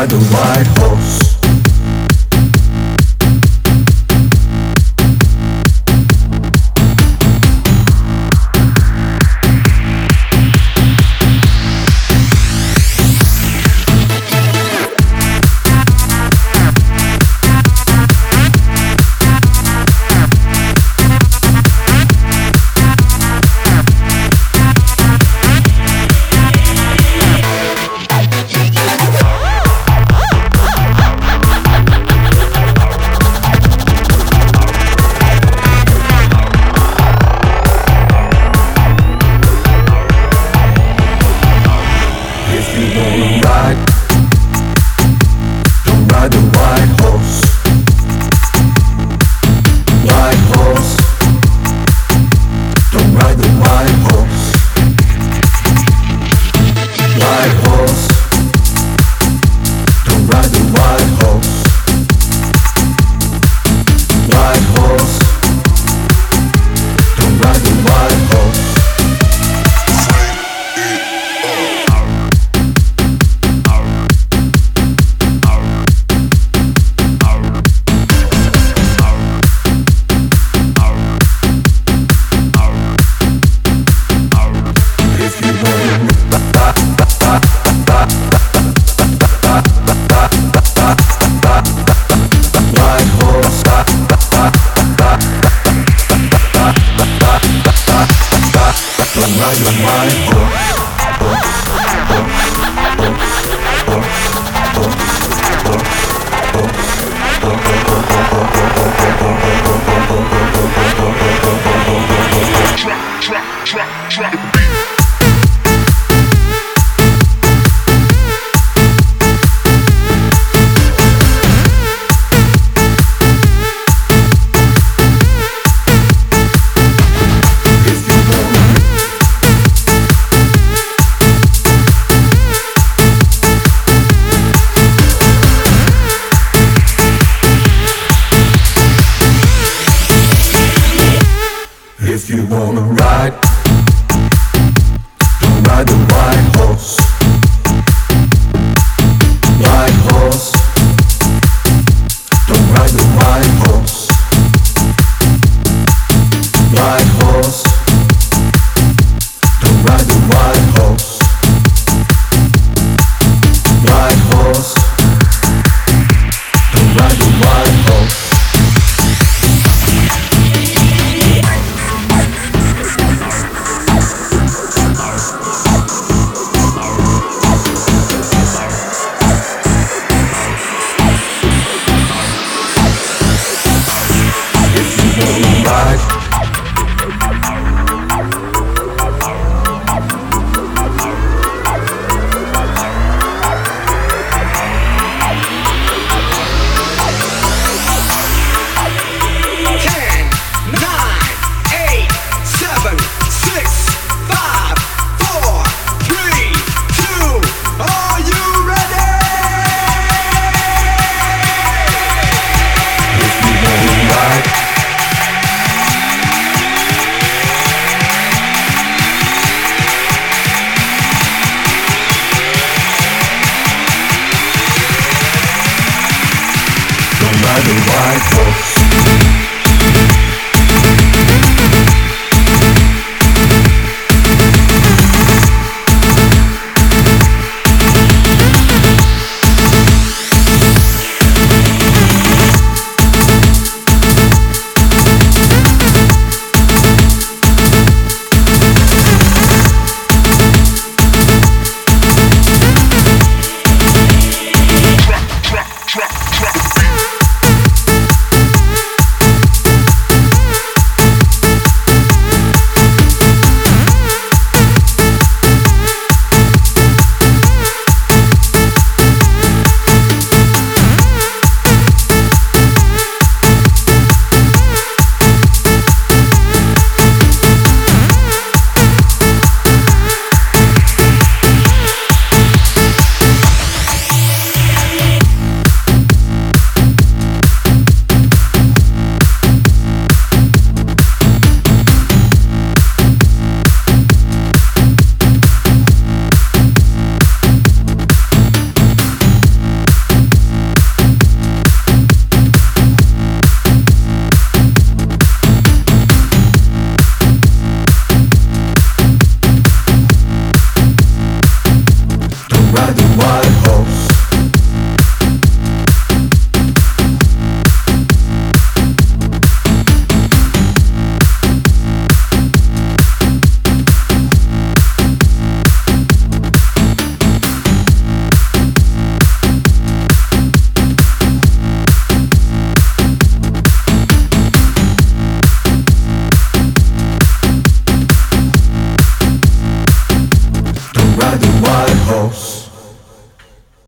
are the white horse. Ride you're my boy. White books.